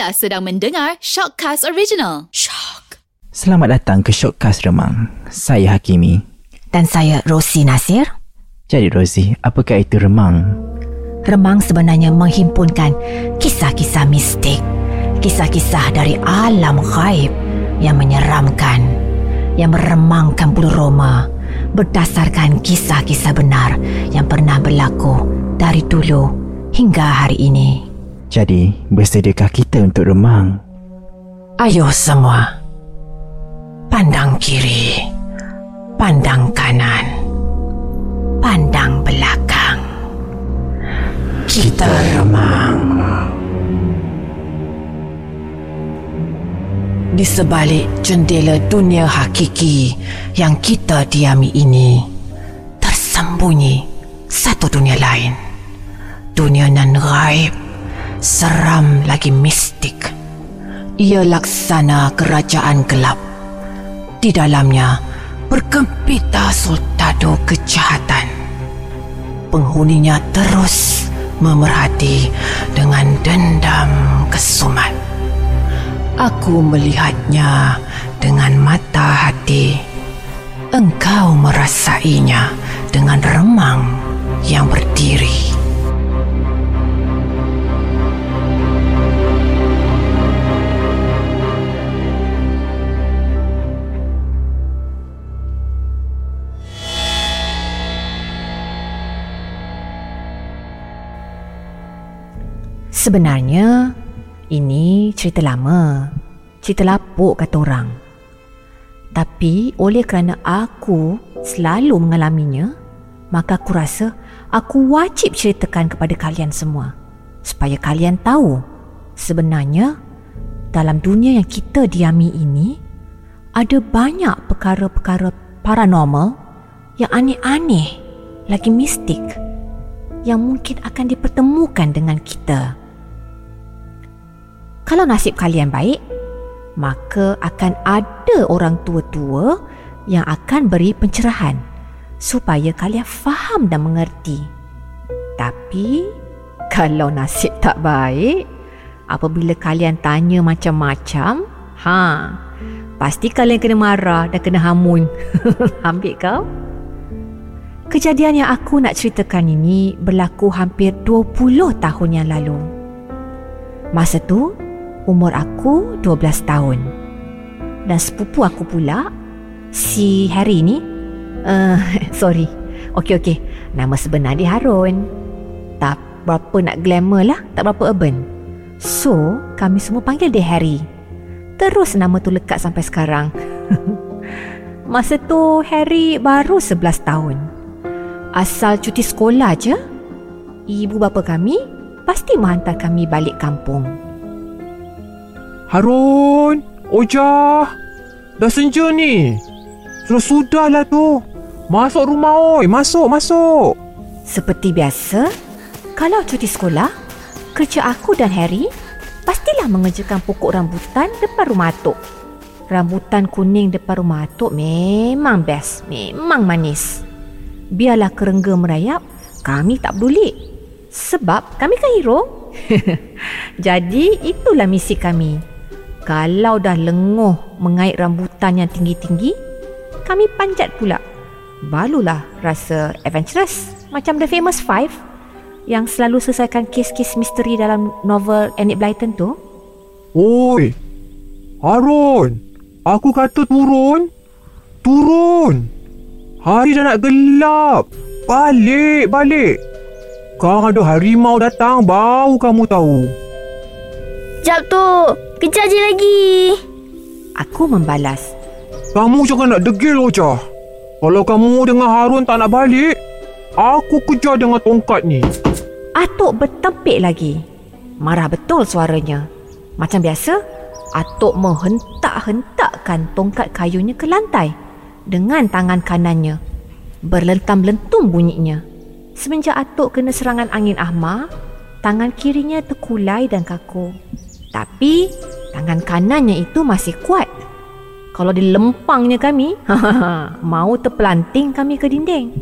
Anda sedang mendengar Shockcast Original. Shock. Selamat datang ke Shortcast Remang. Saya Hakimi. Dan saya Rosi Nasir. Jadi Rosie, apakah itu remang? Remang sebenarnya menghimpunkan kisah-kisah mistik. Kisah-kisah dari alam gaib yang menyeramkan. Yang meremangkan bulu roma berdasarkan kisah-kisah benar yang pernah berlaku dari dulu hingga hari ini. Jadi, bersediakah kita untuk remang? Ayo semua. Pandang kiri. Pandang kanan. Pandang belakang. Kita remang. Di sebalik jendela dunia hakiki yang kita diami ini, tersembunyi satu dunia lain. Dunia nan gaib, seram lagi mistik. Ia laksana kerajaan gelap. Di dalamnya bergempita sultado kejahatan. Penghuninya terus memerhati dengan dendam kesumat. Aku melihatnya dengan mata hati. Engkau merasainya dengan remang yang berdiri. Sebenarnya ini cerita lama. Cerita lapuk kata orang. Tapi oleh kerana aku selalu mengalaminya, maka aku rasa aku wajib ceritakan kepada kalian semua. Supaya kalian tahu sebenarnya dalam dunia yang kita diami ini ada banyak perkara-perkara paranormal yang aneh-aneh lagi mistik yang mungkin akan dipertemukan dengan kita. Kalau nasib kalian baik, maka akan ada orang tua-tua yang akan beri pencerahan supaya kalian faham dan mengerti. Tapi kalau nasib tak baik, apabila kalian tanya macam-macam, ha, pasti kalian kena marah dan kena hamun. Ambil kau? Kejadian yang aku nak ceritakan ini berlaku hampir 20 tahun yang lalu. Masa tu, umur aku 12 tahun. Dan sepupu aku pula, si Harry ni, uh, sorry, okey okey, nama sebenar dia Harun. Tak berapa nak glamour lah, tak berapa urban. So, kami semua panggil dia Harry. Terus nama tu lekat sampai sekarang. Masa tu Harry baru 11 tahun. Asal cuti sekolah je, ibu bapa kami pasti menghantar kami balik kampung. Harun, Ojah, dah senja ni. Sudah sudahlah tu. Masuk rumah oi, masuk, masuk. Seperti biasa, kalau cuti sekolah, kerja aku dan Harry pastilah mengerjakan pokok rambutan depan rumah Atok. Rambutan kuning depan rumah Atok memang best, memang manis. Biarlah kerengga merayap, kami tak peduli. Sebab kami kan hero. Jadi itulah misi kami. Kalau dah lenguh mengait rambutan yang tinggi-tinggi, kami panjat pula. Barulah rasa adventurous macam The Famous Five yang selalu selesaikan kes-kes misteri dalam novel Enid Blyton tu. Oi, Harun, aku kata turun. Turun. Hari dah nak gelap. Balik, balik. Kau ada harimau datang, bau kamu tahu. Jap tu. Kejar je lagi. Aku membalas. Kamu jangan nak degil, Ojah. Kalau kamu dengan Harun tak nak balik, aku kejar dengan tongkat ni. Atuk bertempik lagi. Marah betul suaranya. Macam biasa, Atuk menghentak-hentakkan tongkat kayunya ke lantai dengan tangan kanannya. Berlentam-lentum bunyinya. Semenjak Atuk kena serangan angin ahmar, tangan kirinya terkulai dan kaku. Tapi, tangan kanannya itu masih kuat. Kalau dilempangnya kami, mau terpelanting kami ke dinding.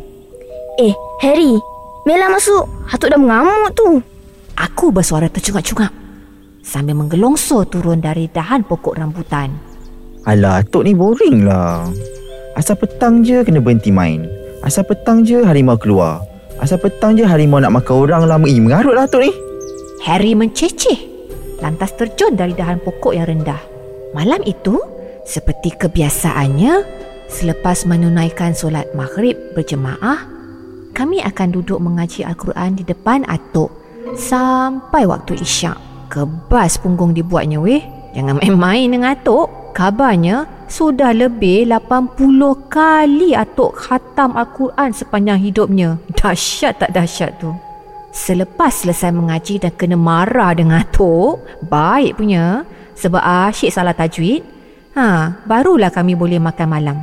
Eh, Harry. Mela masuk. Hatuk dah mengamuk tu. Aku bersuara tercungap-cungap. sambil menggelongsor turun dari dahan pokok rambutan. Alah, Atuk ni boring lah. Asal petang je kena berhenti main. Asal petang je harimau keluar. Asal petang je harimau nak makan orang lama. Ih, mengarut lah Atuk ni. Harry menceceh lantas terjun dari dahan pokok yang rendah. Malam itu, seperti kebiasaannya, selepas menunaikan solat maghrib berjemaah, kami akan duduk mengaji Al-Quran di depan atuk sampai waktu isyak. Kebas punggung dibuatnya weh. Jangan main-main dengan atuk. Kabarnya sudah lebih 80 kali atuk khatam Al-Quran sepanjang hidupnya. Dahsyat tak dahsyat tu? Selepas selesai mengaji dan kena marah dengan atuk, baik punya sebab asyik salah tajwid, ha, barulah kami boleh makan malam.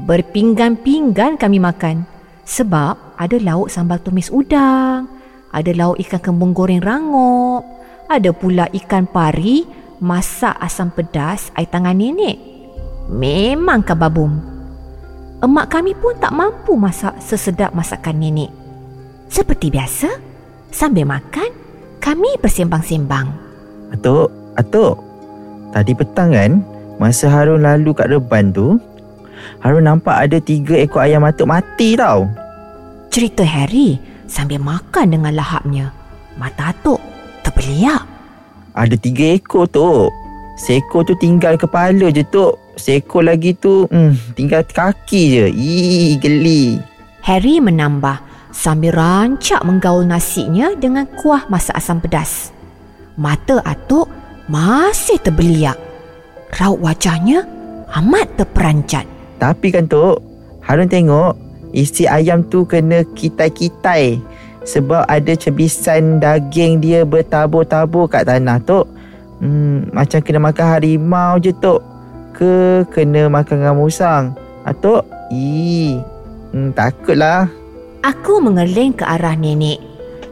Berpinggan-pinggan kami makan sebab ada lauk sambal tumis udang, ada lauk ikan kembung goreng rangup, ada pula ikan pari masak asam pedas air tangan nenek. Memang kababum. Emak kami pun tak mampu masak sesedap masakan nenek. Seperti biasa, sambil makan, kami bersembang-sembang. Atuk, Atuk. Tadi petang kan, masa Harun lalu kat reban tu, Harun nampak ada tiga ekor ayam atuk mati tau. Cerita Harry sambil makan dengan lahapnya. Mata Atuk terbeliak. Ada tiga ekor tu. Seekor tu tinggal kepala je tu. Seekor lagi tu hmm, tinggal kaki je. Ih, geli. Harry menambah sambil rancak menggaul nasinya dengan kuah masak asam pedas. Mata Atuk masih terbeliak. Raut wajahnya amat terperancat. Tapi kan tu, Harun tengok isi ayam tu kena kitai-kitai sebab ada cebisan daging dia bertabur-tabur kat tanah tu. Hmm, macam kena makan harimau je tu. Ke kena makan dengan musang. Atuk, ii, hmm, takutlah. Aku mengerling ke arah nenek.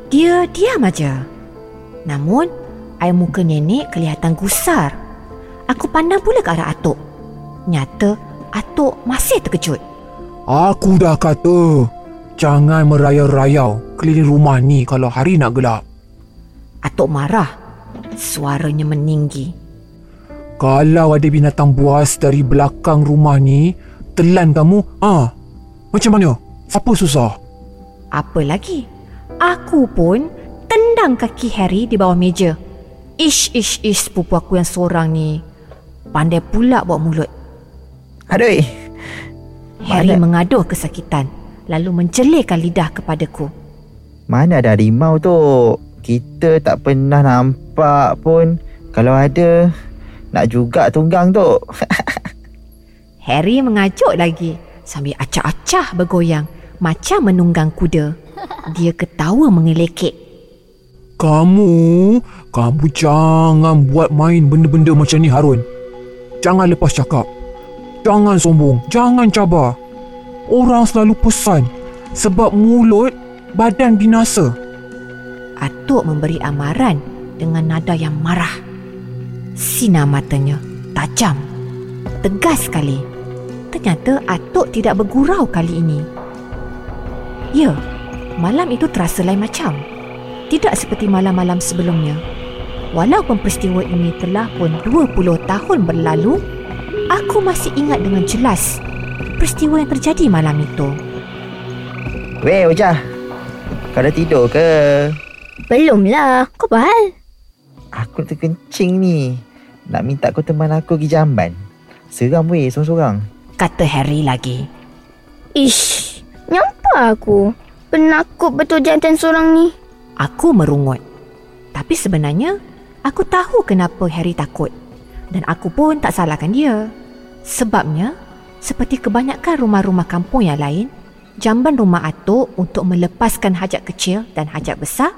Dia diam aja. Namun, air muka nenek kelihatan gusar. Aku pandang pula ke arah Atuk. Nyata, Atuk masih terkejut. Aku dah kata, jangan merayau-rayau keliling rumah ni kalau hari nak gelap. Atuk marah. Suaranya meninggi. Kalau ada binatang buas dari belakang rumah ni, telan kamu, ah, macam mana? Siapa susah? Apa lagi? Aku pun tendang kaki Harry di bawah meja. Ish, ish, ish sepupu aku yang seorang ni. Pandai pula buat mulut. Aduh, Harry Mana- mengaduh kesakitan lalu menjelirkan lidah kepadaku. mana ada harimau tu? Kita tak pernah nampak pun. Kalau ada, nak juga tunggang tu. Harry mengajuk lagi sambil acah-acah bergoyang macam menunggang kuda. Dia ketawa mengelekek. Kamu, kamu jangan buat main benda-benda macam ni Harun. Jangan lepas cakap. Jangan sombong, jangan cabar. Orang selalu pesan sebab mulut badan binasa. Atuk memberi amaran dengan nada yang marah. Sinar matanya tajam, tegas sekali. Ternyata Atuk tidak bergurau kali ini. Ya, malam itu terasa lain macam. Tidak seperti malam-malam sebelumnya. Walaupun peristiwa ini telah pun 20 tahun berlalu, aku masih ingat dengan jelas peristiwa yang terjadi malam itu. Weh, Ojah. Kau dah tidur ke? Belum lah. Kau apa hal? Aku terkencing ni. Nak minta kau teman aku pergi jamban. Seram weh, sorang-sorang. Kata Harry lagi. Ish, nyampa aku. Penakut betul jantan seorang ni. Aku merungut. Tapi sebenarnya, aku tahu kenapa Harry takut. Dan aku pun tak salahkan dia. Sebabnya, seperti kebanyakan rumah-rumah kampung yang lain, jamban rumah Atuk untuk melepaskan hajat kecil dan hajat besar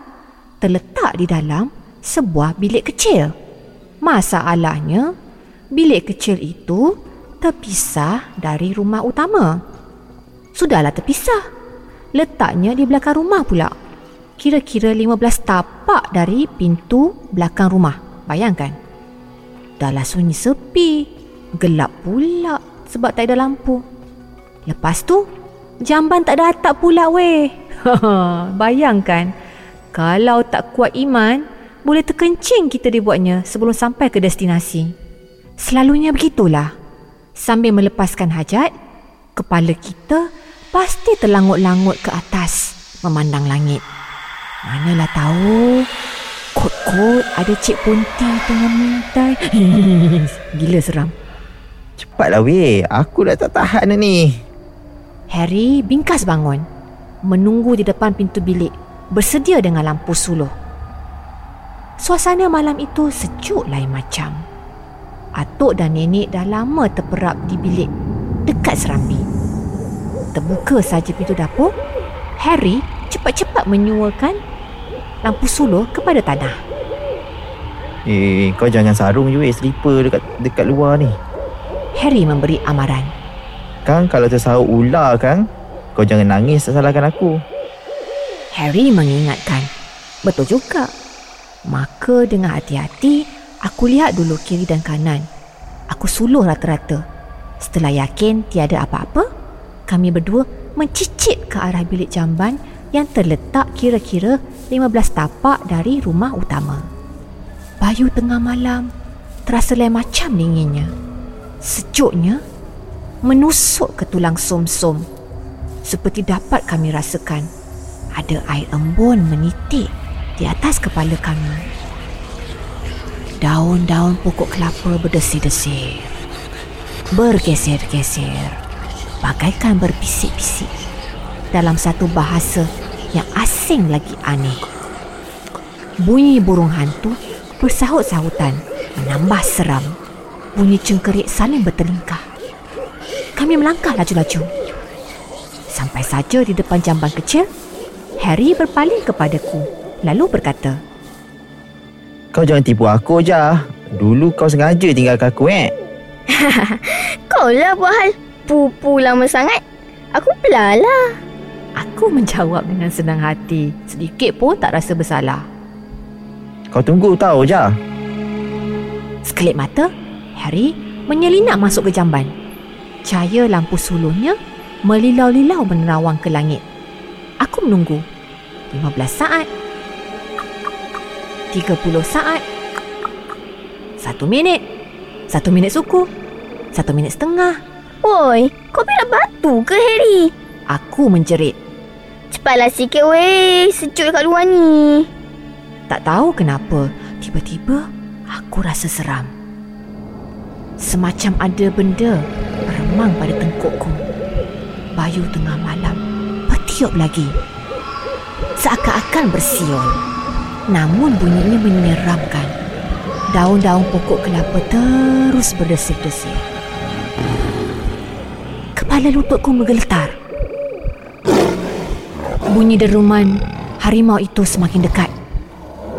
terletak di dalam sebuah bilik kecil. Masalahnya, bilik kecil itu terpisah dari rumah utama. Sudahlah terpisah. Letaknya di belakang rumah pula. Kira-kira 15 tapak dari pintu belakang rumah. Bayangkan. Dahlah sunyi sepi. Gelap pula sebab tak ada lampu. Lepas tu, jamban tak ada atap pula weh. Bayangkan. Kalau tak kuat iman, boleh terkencing kita dibuatnya sebelum sampai ke destinasi. Selalunya begitulah. Sambil melepaskan hajat, kepala kita pasti terlangut-langut ke atas memandang langit. Manalah tahu Kot-kot ada Cik Punti tengah mintai Gila seram. Cepatlah weh. Aku dah tak tahan dah ni. Harry bingkas bangun. Menunggu di depan pintu bilik. Bersedia dengan lampu suluh. Suasana malam itu sejuk lain macam. Atuk dan nenek dah lama terperap di bilik. Dekat serambi Terbuka saja pintu dapur Harry cepat-cepat menyuakan lampu suluh kepada tanah. Eh, kau jangan sarung je weh. Slipper dekat, dekat luar ni. Harry memberi amaran. Kang, kalau tersahut ular kang, kau jangan nangis tak salahkan aku. Harry mengingatkan. Betul juga. Maka dengan hati-hati, aku lihat dulu kiri dan kanan. Aku suluh rata-rata. Setelah yakin tiada apa-apa, kami berdua mencicit ke arah bilik jamban yang terletak kira-kira 15 tapak dari rumah utama. Bayu tengah malam terasa lain macam dinginnya. Sejuknya menusuk ke tulang som-som. Seperti dapat kami rasakan ada air embun menitik di atas kepala kami. Daun-daun pokok kelapa berdesir-desir. Bergeser-geser. Bagaikan berbisik-bisik dalam satu bahasa yang asing lagi aneh. Bunyi burung hantu bersahut-sahutan menambah seram. Bunyi cengkerik saling bertelingkah. Kami melangkah laju-laju. Sampai saja di depan jamban kecil, Harry berpaling kepadaku lalu berkata, Kau jangan tipu aku je. Dulu kau sengaja tinggalkan aku eh. Kau lah buat hal pupu lama sangat. Aku pelalah. Aku menjawab dengan senang hati. Sedikit pun tak rasa bersalah. Kau tunggu tahu je. Sekelip mata, Harry menyelinap masuk ke jamban. Cahaya lampu suluhnya melilau-lilau menerawang ke langit. Aku menunggu. 15 saat. 30 saat. Satu minit. Satu minit suku. Satu minit setengah. Oi, kau bila batu ke Harry? Aku menjerit. Cepatlah sikit weh. Sejuk dekat luar ni. Tak tahu kenapa, tiba-tiba aku rasa seram. Semacam ada benda beremang pada tengkukku. Bayu tengah malam bertiup lagi. Seakan-akan bersiul. Namun bunyinya menyeramkan. Daun-daun pokok kelapa terus berdesir-desir. Kepala lututku menggeletar. Bunyi deruman harimau itu semakin dekat.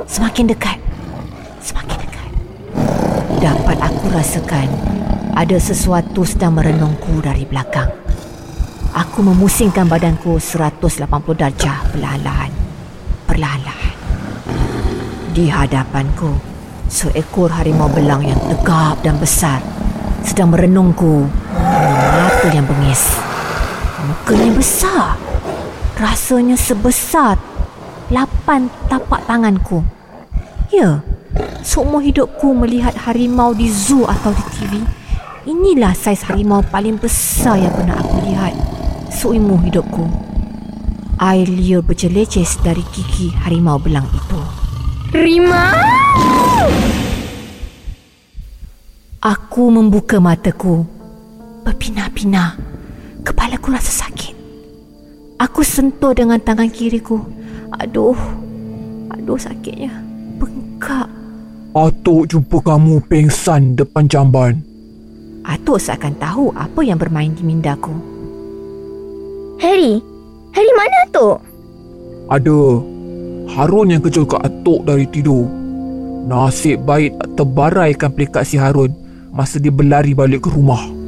Semakin dekat. Semakin dekat. Dapat aku rasakan ada sesuatu sedang merenungku dari belakang. Aku memusingkan badanku 180 darjah perlahan-lahan. Perlahan-lahan. Di hadapanku, seekor harimau belang yang tegap dan besar sedang merenungku mata yang bengis. Mukanya besar. Rasanya sebesar lapan tapak tanganku. Ya, seumur hidupku melihat harimau di zoo atau di TV. Inilah saiz harimau paling besar yang pernah aku lihat seumur hidupku. Air liur berjeleces dari gigi harimau belang itu. Rima! Aku membuka mataku. Berpinah-pinah. Kepalaku rasa sakit. Aku sentuh dengan tangan kiriku. Aduh. Aduh sakitnya. Bengkak. Atuk jumpa kamu pengsan depan jamban. Atuk seakan tahu apa yang bermain di mindaku. Harry? Harry mana tu? Ada. Harun yang kejut kat atuk dari tidur. Nasib baik tak terbaraikan pelikat si Harun masa dia berlari balik ke rumah.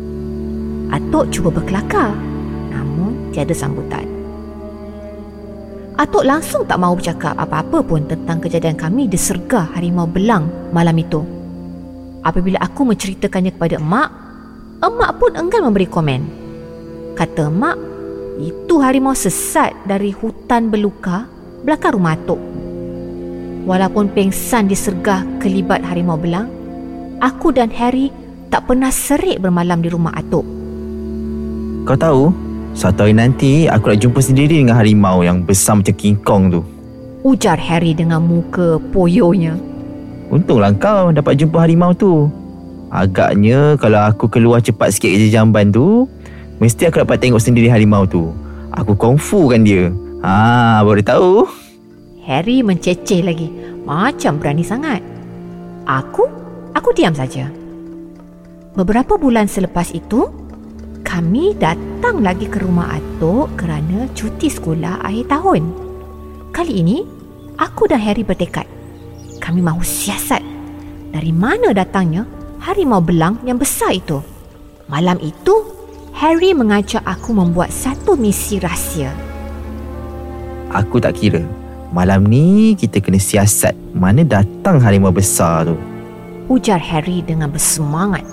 Atuk cuba berkelakar. Namun tiada sambutan. Atuk langsung tak mahu bercakap apa-apa pun tentang kejadian kami disergah harimau belang malam itu. Apabila aku menceritakannya kepada emak, emak pun enggan memberi komen. Kata emak, itu harimau sesat dari hutan beluka belakang rumah atuk. Walaupun pengsan disergah kelibat harimau belang, aku dan Harry tak pernah serik bermalam di rumah atuk. Kau tahu, satu hari nanti aku nak jumpa sendiri dengan harimau yang besar macam King Kong tu. Ujar Harry dengan muka poyonya. Untunglah kau dapat jumpa harimau tu. Agaknya kalau aku keluar cepat sikit kerja jamban tu, mesti aku dapat tengok sendiri harimau tu. Aku kungfu kan dia. Ha, baru tahu. Harry menceceh lagi. Macam berani sangat. Aku? Aku diam saja. Beberapa bulan selepas itu, kami datang lagi ke rumah Atok kerana cuti sekolah akhir tahun. Kali ini, aku dan Harry bertekad. Kami mahu siasat dari mana datangnya harimau belang yang besar itu. Malam itu, Harry mengajak aku membuat satu misi rahsia. Aku tak kira. Malam ni kita kena siasat mana datang harimau besar tu. Ujar Harry dengan bersemangat.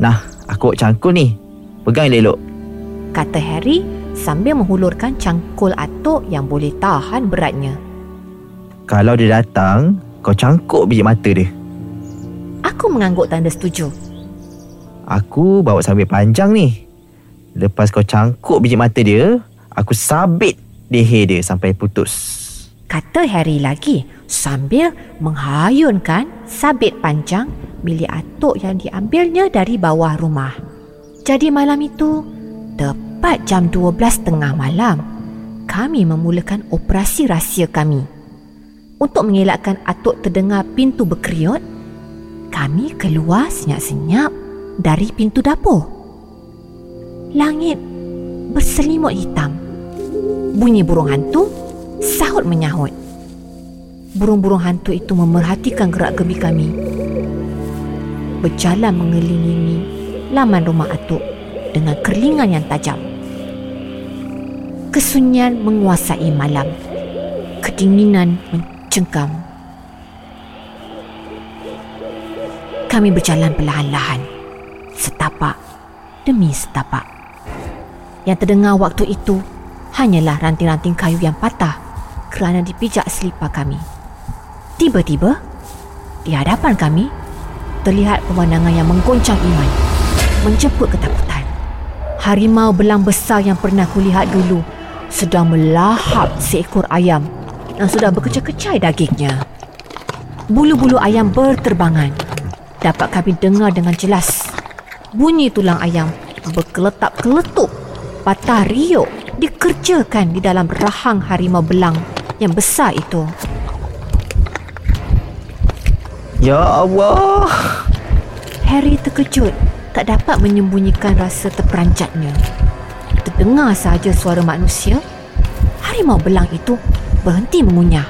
Nah, aku buat cangkul ni. Pegang elok. Kata Harry sambil menghulurkan cangkul atuk yang boleh tahan beratnya. Kalau dia datang, kau cangkuk biji mata dia. Aku mengangguk tanda setuju. Aku bawa sabit panjang ni. Lepas kau cangkuk biji mata dia, aku sabit leher dia sampai putus. Kata Harry lagi sambil menghayunkan sabit panjang bilik atuk yang diambilnya dari bawah rumah. Jadi malam itu, tepat jam 12 tengah malam, kami memulakan operasi rahsia kami. Untuk mengelakkan atuk terdengar pintu berkeriut, kami keluar senyap-senyap dari pintu dapur. Langit berselimut hitam Bunyi burung hantu sahut menyahut. Burung-burung hantu itu memerhatikan gerak gebi kami. Berjalan mengelilingi laman rumah atuk dengan kerlingan yang tajam. Kesunyian menguasai malam. Kedinginan mencengkam. Kami berjalan perlahan-lahan. Setapak demi setapak. Yang terdengar waktu itu hanyalah ranting-ranting kayu yang patah kerana dipijak selipar kami. Tiba-tiba, di hadapan kami, terlihat pemandangan yang menggoncang iman, menjemput ketakutan. Harimau belang besar yang pernah kulihat dulu sedang melahap seekor ayam yang sudah berkecai-kecai dagingnya. Bulu-bulu ayam berterbangan. Dapat kami dengar dengan jelas. Bunyi tulang ayam berkeletap-keletup, patah riuk dikerjakan di dalam rahang harimau belang yang besar itu. Ya Allah. Harry terkejut tak dapat menyembunyikan rasa terperanjatnya. Terdengar sahaja suara manusia, harimau belang itu berhenti mengunyah.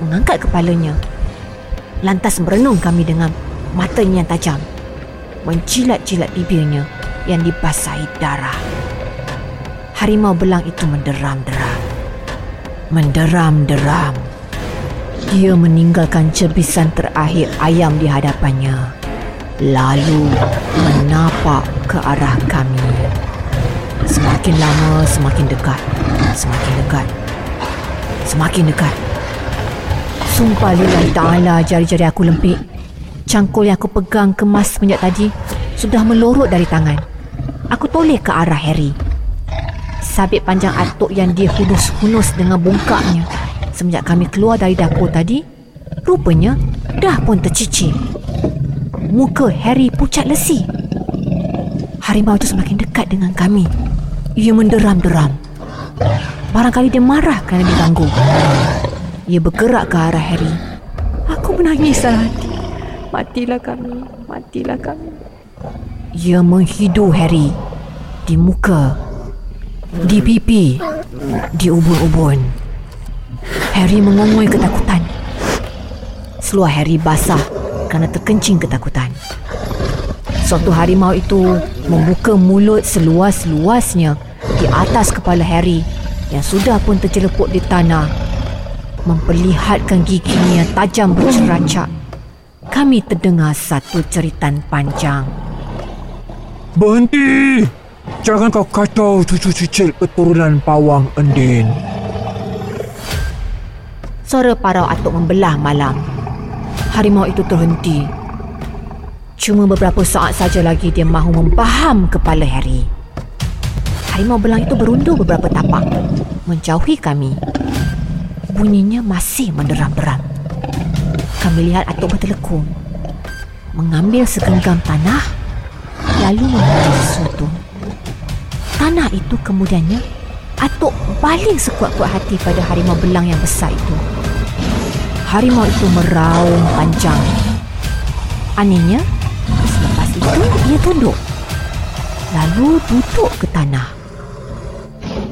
Mengangkat kepalanya. Lantas merenung kami dengan matanya yang tajam. Menjilat-jilat bibirnya yang dibasahi darah harimau belang itu menderam-deram. Menderam-deram. Dia meninggalkan cebisan terakhir ayam di hadapannya. Lalu menapak ke arah kami. Semakin lama semakin dekat. Semakin dekat. Semakin dekat. Sumpah lillahi ta'ala jari-jari aku lempik. Cangkul yang aku pegang kemas semenjak tadi sudah melorot dari tangan. Aku toleh ke arah Harry sabit panjang atuk yang dia hunus-hunus dengan bungkaknya semenjak kami keluar dari dapur tadi, rupanya dah pun tercicir. Muka Harry pucat lesi. Harimau itu semakin dekat dengan kami. Ia menderam-deram. Barangkali dia marah kerana diganggu. Ia bergerak ke arah Harry. Aku menangis dalam hati. Matilah kami, matilah kami. Ia menghidu Harry di muka di pipi, di ubun-ubun. Harry mengongoi ketakutan. Seluar Harry basah kerana terkencing ketakutan. Suatu harimau itu membuka mulut seluas-luasnya di atas kepala Harry yang sudah pun terjelepuk di tanah. Memperlihatkan giginya tajam berceracak. Kami terdengar satu ceritan panjang. Berhenti! Jangan kau kacau cucu cicit keturunan pawang Endin. Suara parau atuk membelah malam. Harimau itu terhenti. Cuma beberapa saat saja lagi dia mahu membaham kepala Harry. Harimau belang itu berundur beberapa tapak menjauhi kami. Bunyinya masih menderam-deram. Kami lihat atuk bertelekung. Mengambil segenggam tanah lalu membaca sesuatu. Tanah itu kemudiannya atuk baling sekuat-kuat hati pada harimau belang yang besar itu. Harimau itu meraung panjang. Anehnya, selepas itu ia tunduk. Lalu duduk ke tanah.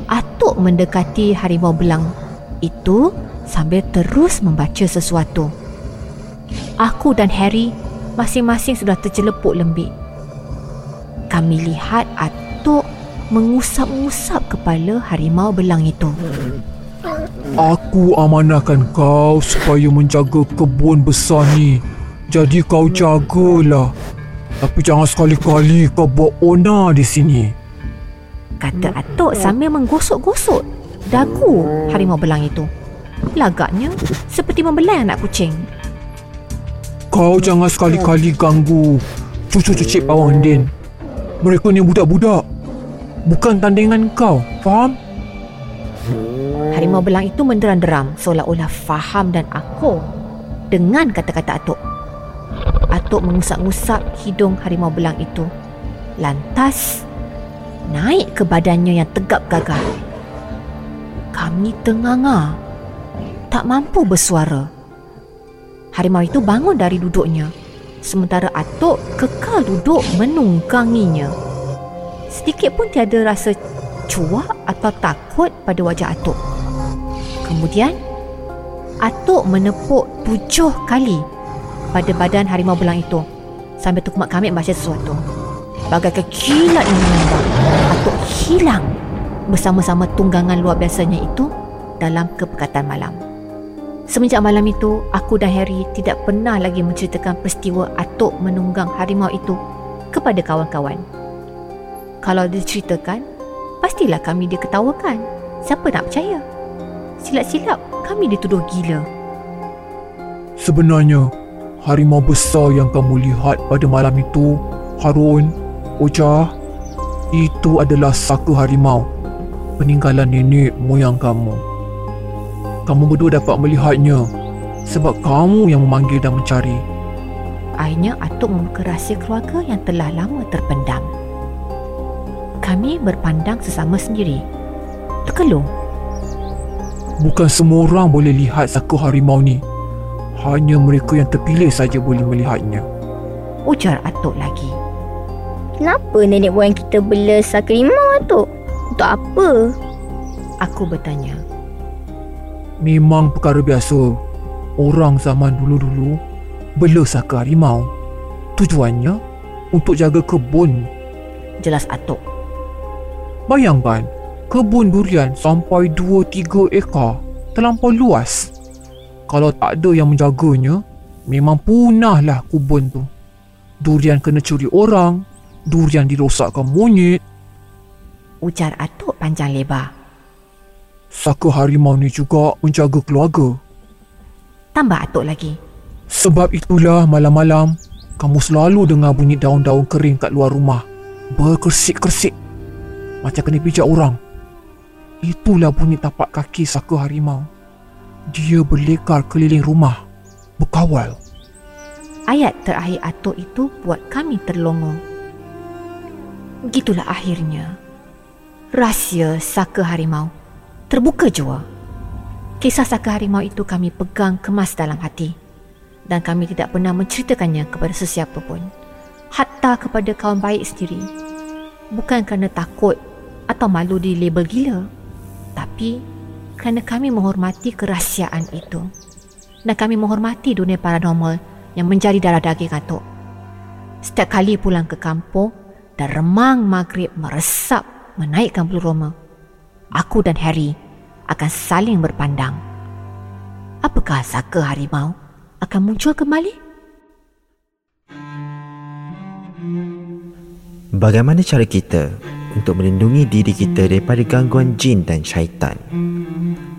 Atuk mendekati harimau belang itu sambil terus membaca sesuatu. Aku dan Harry masing-masing sudah terjelepuk lembik. Kami lihat Atuk mengusap-usap kepala harimau belang itu. Aku amanahkan kau supaya menjaga kebun besar ni. Jadi kau jagalah. Tapi jangan sekali-kali kau buat ona di sini. Kata Atuk sambil menggosok-gosok dagu harimau belang itu. Lagaknya seperti membelai anak kucing. Kau jangan sekali-kali ganggu cucu cicit pawang Din. Mereka ni budak-budak. Bukan tandingan kau, faham? Harimau belang itu menderam-deram seolah-olah faham dan aku dengan kata-kata Atuk. Atuk mengusap-ngusap hidung harimau belang itu. Lantas, naik ke badannya yang tegap gagah. Kami tenganga. Tak mampu bersuara. Harimau itu bangun dari duduknya. Sementara Atuk kekal duduk menungganginya. Sedikit pun tiada rasa cuak atau takut pada wajah Atuk. Kemudian, Atuk menepuk tujuh kali pada badan harimau belang itu sambil Tuk Mak Kamit baca sesuatu. Bagaikan kilat yang menyambar, Atuk hilang bersama-sama tunggangan luar biasanya itu dalam kepekatan malam. Semenjak malam itu, aku dan Harry tidak pernah lagi menceritakan peristiwa Atuk menunggang harimau itu kepada kawan-kawan. Kalau diceritakan, pastilah kami diketawakan. Siapa nak percaya? Silap-silap kami dituduh gila. Sebenarnya, harimau besar yang kamu lihat pada malam itu, Harun, Ojah, itu adalah saka harimau. Peninggalan nenek moyang kamu. Kamu berdua dapat melihatnya sebab kamu yang memanggil dan mencari. Akhirnya Atuk membuka rahsia keluarga yang telah lama terpendam. Kami berpandang sesama sendiri. Terkelung. Bukan semua orang boleh lihat saka harimau ni. Hanya mereka yang terpilih saja boleh melihatnya. Ujar Atuk lagi. Kenapa nenek moyang kita bela saka limau Atuk? Untuk apa? Aku bertanya. Memang perkara biasa. Orang zaman dulu-dulu bela saka harimau. Tujuannya untuk jaga kebun. Jelas Atuk. Bayangkan, kebun durian sampai 2-3 ekar terlampau luas. Kalau tak ada yang menjaganya, memang punahlah kebun tu. Durian kena curi orang, durian dirosakkan monyet. Ujar Atuk panjang lebar. Saka harimau ni juga menjaga keluarga. Tambah Atuk lagi. Sebab itulah malam-malam kamu selalu dengar bunyi daun-daun kering kat luar rumah. Berkersik-kersik. Macam kena pijak orang. Itulah bunyi tapak kaki saka harimau. Dia berlekar keliling rumah. Berkawal. Ayat terakhir Atuk itu buat kami terlongo. Begitulah akhirnya. Rahsia saka harimau terbuka jua. Kisah saka harimau itu kami pegang kemas dalam hati dan kami tidak pernah menceritakannya kepada sesiapa pun. Hatta kepada kawan baik sendiri. Bukan kerana takut atau malu di label gila. Tapi kerana kami menghormati kerahsiaan itu. Dan kami menghormati dunia paranormal yang menjadi darah daging atuk. Setiap kali pulang ke kampung dan remang maghrib meresap menaikkan bulu roma, aku dan Harry akan saling berpandang. Apakah saka harimau akan muncul kembali? Bagaimana cara kita untuk melindungi diri kita daripada gangguan jin dan syaitan.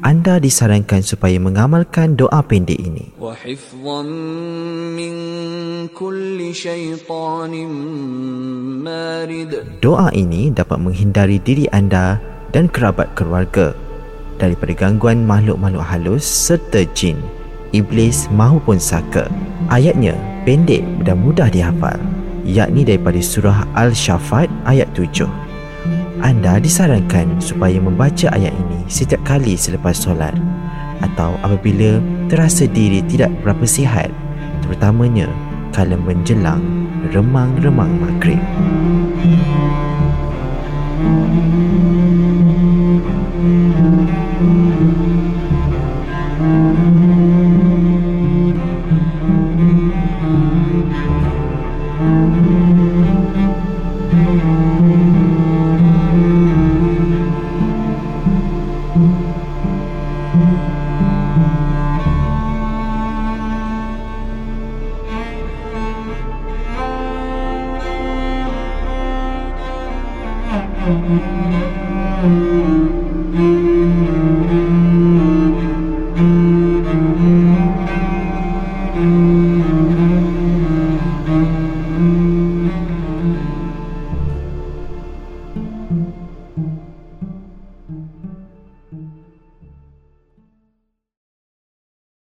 Anda disarankan supaya mengamalkan doa pendek ini. Doa ini dapat menghindari diri anda dan kerabat keluarga daripada gangguan makhluk-makhluk halus serta jin, iblis maupun saka. Ayatnya pendek dan mudah dihafal, yakni daripada surah Al-Shafat ayat 7. Anda disarankan supaya membaca ayat ini setiap kali selepas solat atau apabila terasa diri tidak berapa sihat, terutamanya kala menjelang remang-remang maghrib.